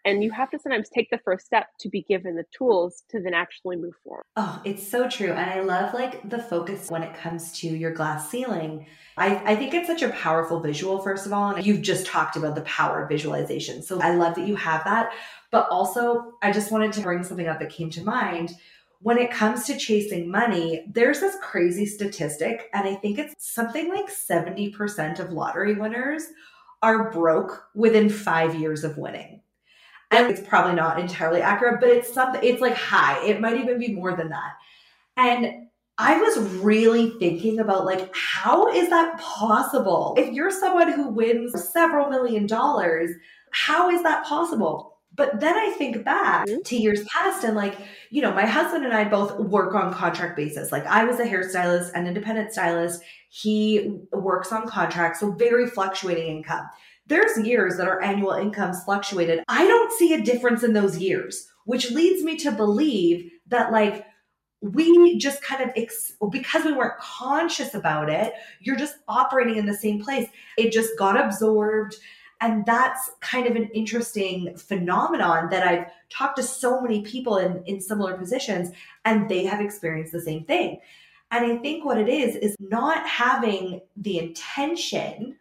and you have to sometimes take the first step to be given the tools to then actually move forward. Oh, it's so true. And I love like the focus when it comes to your glass ceiling. I, I think it's such a powerful visual, first of all. And you've just talked about the power of visualization. So I love that you have that. But also, I just wanted to bring something up that came to mind. When it comes to chasing money, there's this crazy statistic, and I think it's something like 70% of lottery winners are broke within five years of winning. And it's probably not entirely accurate, but it's something, it's like high. It might even be more than that. And I was really thinking about like, how is that possible? If you're someone who wins several million dollars, how is that possible? But then I think back mm-hmm. to years past and like, you know, my husband and I both work on contract basis. Like I was a hairstylist, an independent stylist. He works on contract, so very fluctuating income there's years that our annual incomes fluctuated. I don't see a difference in those years, which leads me to believe that like we just kind of ex- because we weren't conscious about it, you're just operating in the same place. It just got absorbed. And that's kind of an interesting phenomenon that I've talked to so many people in, in similar positions, and they have experienced the same thing. And I think what it is, is not having the intention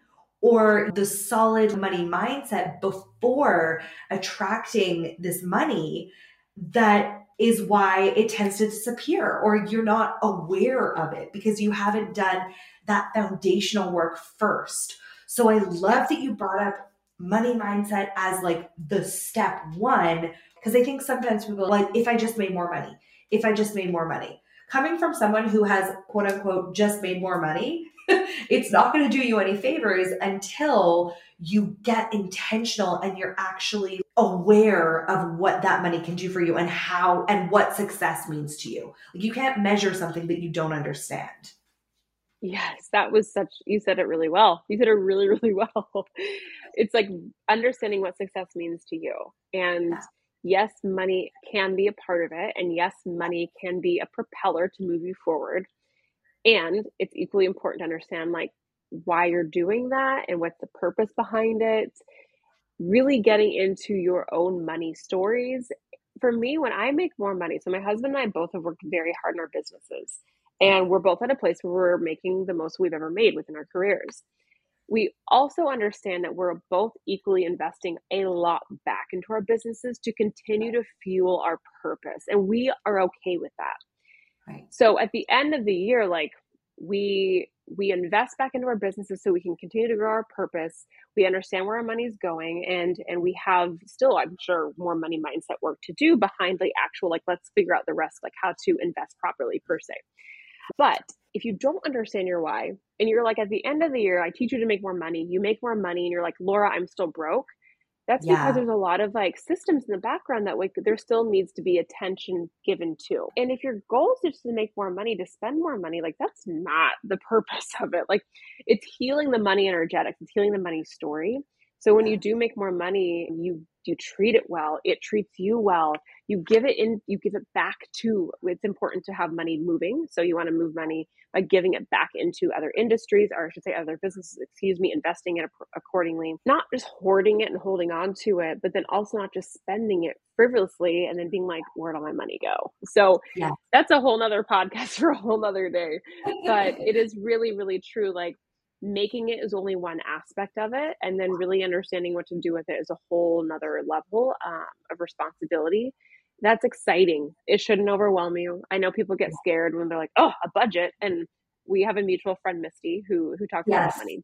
or the solid money mindset before attracting this money that is why it tends to disappear or you're not aware of it because you haven't done that foundational work first. So I love that you brought up money mindset as like the step one because I think sometimes people like if I just made more money, if I just made more money. Coming from someone who has quote unquote just made more money, it's not going to do you any favors until you get intentional and you're actually aware of what that money can do for you and how and what success means to you. Like you can't measure something that you don't understand. Yes, that was such you said it really well. You said it really really well. It's like understanding what success means to you. And yeah. Yes, money can be a part of it and yes, money can be a propeller to move you forward. And it's equally important to understand like why you're doing that and what's the purpose behind it. Really getting into your own money stories. For me when i make more money so my husband and i both have worked very hard in our businesses and we're both at a place where we're making the most we've ever made within our careers we also understand that we're both equally investing a lot back into our businesses to continue to fuel our purpose. And we are okay with that. Right. So at the end of the year, like we we invest back into our businesses so we can continue to grow our purpose we understand where our money is going and and we have still i'm sure more money mindset work to do behind the actual like let's figure out the rest like how to invest properly per se but if you don't understand your why and you're like at the end of the year, I teach you to make more money, you make more money, and you're like, Laura, I'm still broke. That's yeah. because there's a lot of like systems in the background that like there still needs to be attention given to. And if your goal is just to make more money, to spend more money, like that's not the purpose of it. Like it's healing the money energetics, it's healing the money story. So when you do make more money, you you treat it well, it treats you well. You give it in, you give it back to. It's important to have money moving, so you want to move money by giving it back into other industries, or I should say, other businesses. Excuse me, investing it accordingly, not just hoarding it and holding on to it, but then also not just spending it frivolously and then being like, where'd all my money go? So yeah. that's a whole nother podcast for a whole nother day. But it is really, really true. Like making it is only one aspect of it and then really understanding what to do with it is a whole nother level um, of responsibility. That's exciting. It shouldn't overwhelm you. I know people get scared when they're like oh a budget and we have a mutual friend misty who who talks yes. about money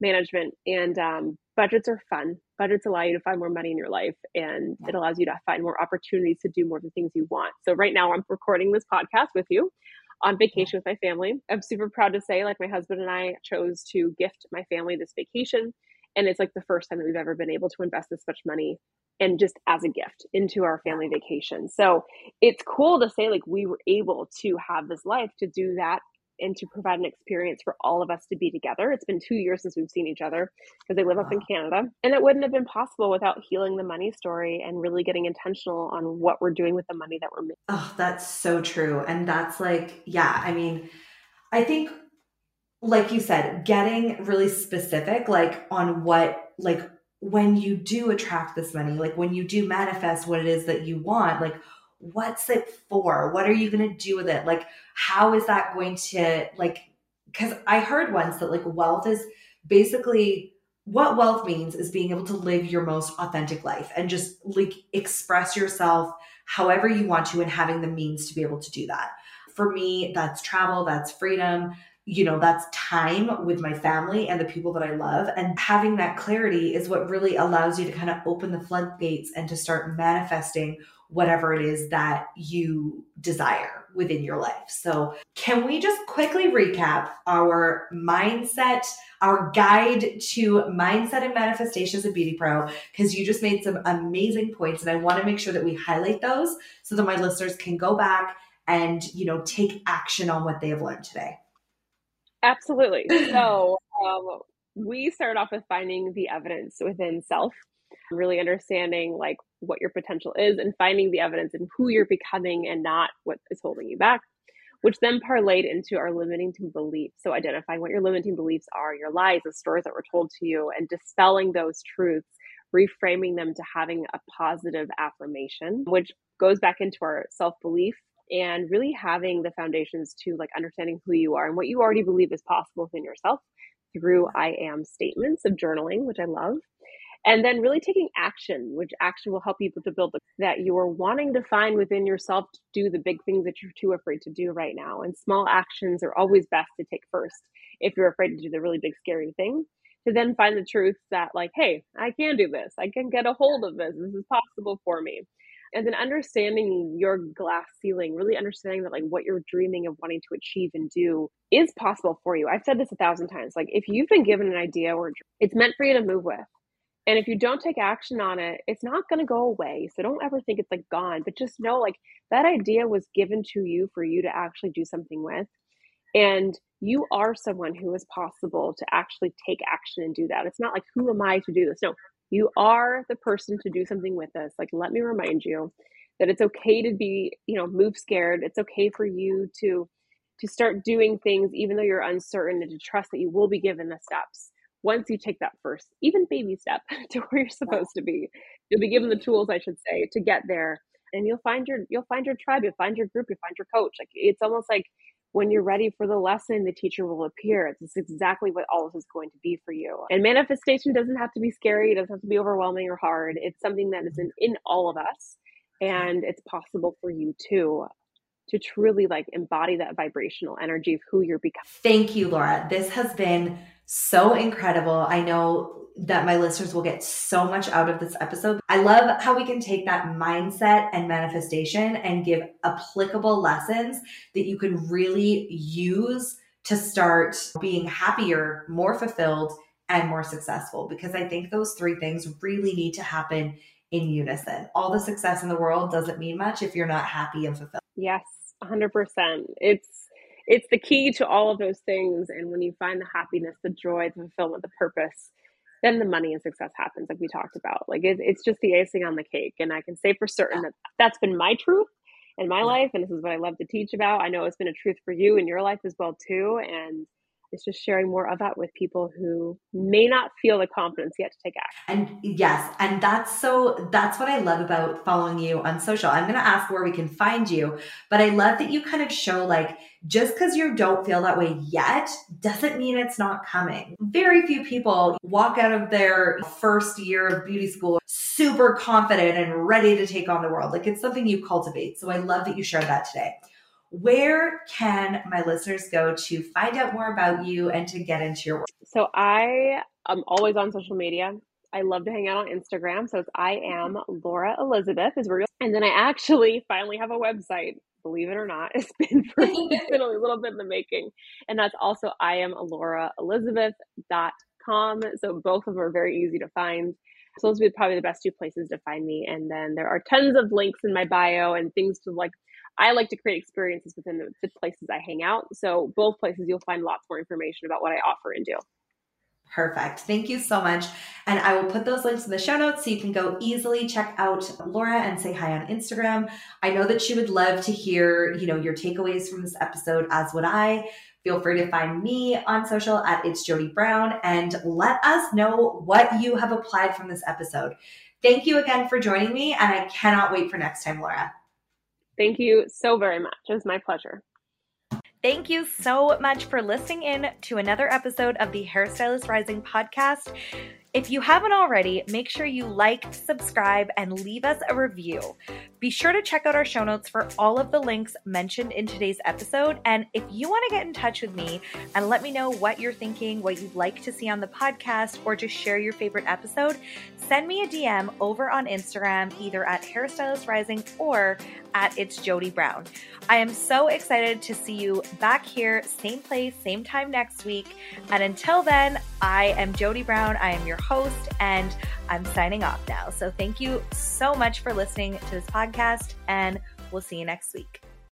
management and um, budgets are fun. Budgets allow you to find more money in your life and it allows you to find more opportunities to do more of the things you want. So right now i'm recording this podcast with you on vacation with my family. I'm super proud to say, like, my husband and I chose to gift my family this vacation. And it's like the first time that we've ever been able to invest this much money and just as a gift into our family vacation. So it's cool to say, like, we were able to have this life to do that and to provide an experience for all of us to be together. It's been two years since we've seen each other because they live wow. up in Canada. And it wouldn't have been possible without healing the money story and really getting intentional on what we're doing with the money that we're making. Oh, that's so true. And that's like, yeah, I mean, I think like you said, getting really specific, like on what, like when you do attract this money, like when you do manifest what it is that you want, like what's it for? What are you going to do with it? Like, how is that going to, like, because I heard once that like wealth is basically what wealth means is being able to live your most authentic life and just like express yourself however you want to and having the means to be able to do that. For me, that's travel, that's freedom, you know, that's time with my family and the people that I love. And having that clarity is what really allows you to kind of open the floodgates and to start manifesting whatever it is that you desire within your life. So, can we just quickly recap our mindset, our guide to mindset and manifestations of Beauty Pro? Because you just made some amazing points, and I want to make sure that we highlight those so that my listeners can go back and you know take action on what they have learned today. Absolutely. So, um, we start off with finding the evidence within self really understanding like what your potential is and finding the evidence and who you're becoming and not what is holding you back which then parlayed into our limiting beliefs so identifying what your limiting beliefs are your lies the stories that were told to you and dispelling those truths reframing them to having a positive affirmation which goes back into our self-belief and really having the foundations to like understanding who you are and what you already believe is possible within yourself through mm-hmm. I am statements of journaling, which I love, and then really taking action which action will help you to build the, that you are wanting to find within yourself to do the big things that you're too afraid to do right now and small actions are always best to take first if you're afraid to do the really big scary thing to then find the truth that like hey i can do this. I can get a hold of this. This is possible for me and then understanding your glass ceiling really understanding that like what you're dreaming of wanting to achieve and do is possible for you i've said this a thousand times like if you've been given an idea or it's meant for you to move with and if you don't take action on it, it's not going to go away. So don't ever think it's like gone, but just know like that idea was given to you for you to actually do something with. And you are someone who is possible to actually take action and do that. It's not like, who am I to do this? No, you are the person to do something with this. Like, let me remind you that it's okay to be, you know, move scared. It's okay for you to to start doing things even though you're uncertain and to trust that you will be given the steps once you take that first, even baby step to where you're supposed to be, you'll be given the tools, I should say, to get there. And you'll find your you'll find your tribe, you'll find your group, you'll find your coach. Like it's almost like when you're ready for the lesson, the teacher will appear. It's exactly what all this is going to be for you. And manifestation doesn't have to be scary, it doesn't have to be overwhelming or hard. It's something that is in, in all of us. And it's possible for you too to truly like embody that vibrational energy of who you're becoming. Thank you, Laura. This has been so incredible. I know that my listeners will get so much out of this episode. I love how we can take that mindset and manifestation and give applicable lessons that you can really use to start being happier, more fulfilled, and more successful. Because I think those three things really need to happen in unison. All the success in the world doesn't mean much if you're not happy and fulfilled. Yes, 100%. It's it's the key to all of those things. And when you find the happiness, the joy, the fulfillment, the purpose, then the money and success happens like we talked about. Like it, it's just the icing on the cake. And i can say for certain that that's been my truth in my life. And this is what i love to teach about. I know it's been a truth for you in your life as well too. And just sharing more of that with people who may not feel the confidence yet to take action. And yes, and that's so that's what I love about following you on social. I'm going to ask where we can find you, but I love that you kind of show like just because you don't feel that way yet doesn't mean it's not coming. Very few people walk out of their first year of beauty school super confident and ready to take on the world. Like it's something you cultivate. So I love that you shared that today where can my listeners go to find out more about you and to get into your work? So I am always on social media. I love to hang out on Instagram. So it's I am Laura Elizabeth is real. And then I actually finally have a website. Believe it or not, it's been for, it's been a little bit in the making. And that's also I am Laura Elizabeth.com. So both of them are very easy to find. So those would be probably the best two places to find me. And then there are tons of links in my bio and things to like I like to create experiences within the, the places I hang out. So both places you'll find lots more information about what I offer and do. Perfect. Thank you so much. And I will put those links in the show notes so you can go easily check out Laura and say hi on Instagram. I know that she would love to hear, you know, your takeaways from this episode, as would I. Feel free to find me on social at It's Jodie Brown and let us know what you have applied from this episode. Thank you again for joining me, and I cannot wait for next time, Laura. Thank you so very much. It was my pleasure. Thank you so much for listening in to another episode of the Hairstylist Rising podcast. If you haven't already, make sure you like, subscribe, and leave us a review. Be sure to check out our show notes for all of the links mentioned in today's episode. And if you want to get in touch with me and let me know what you're thinking, what you'd like to see on the podcast, or just share your favorite episode, send me a DM over on Instagram, either at Hairstylist Rising or at It's Jodie Brown. I am so excited to see you back here, same place, same time next week. And until then, I am Jodie Brown. I am your host, and I'm signing off now. So thank you so much for listening to this podcast, and we'll see you next week.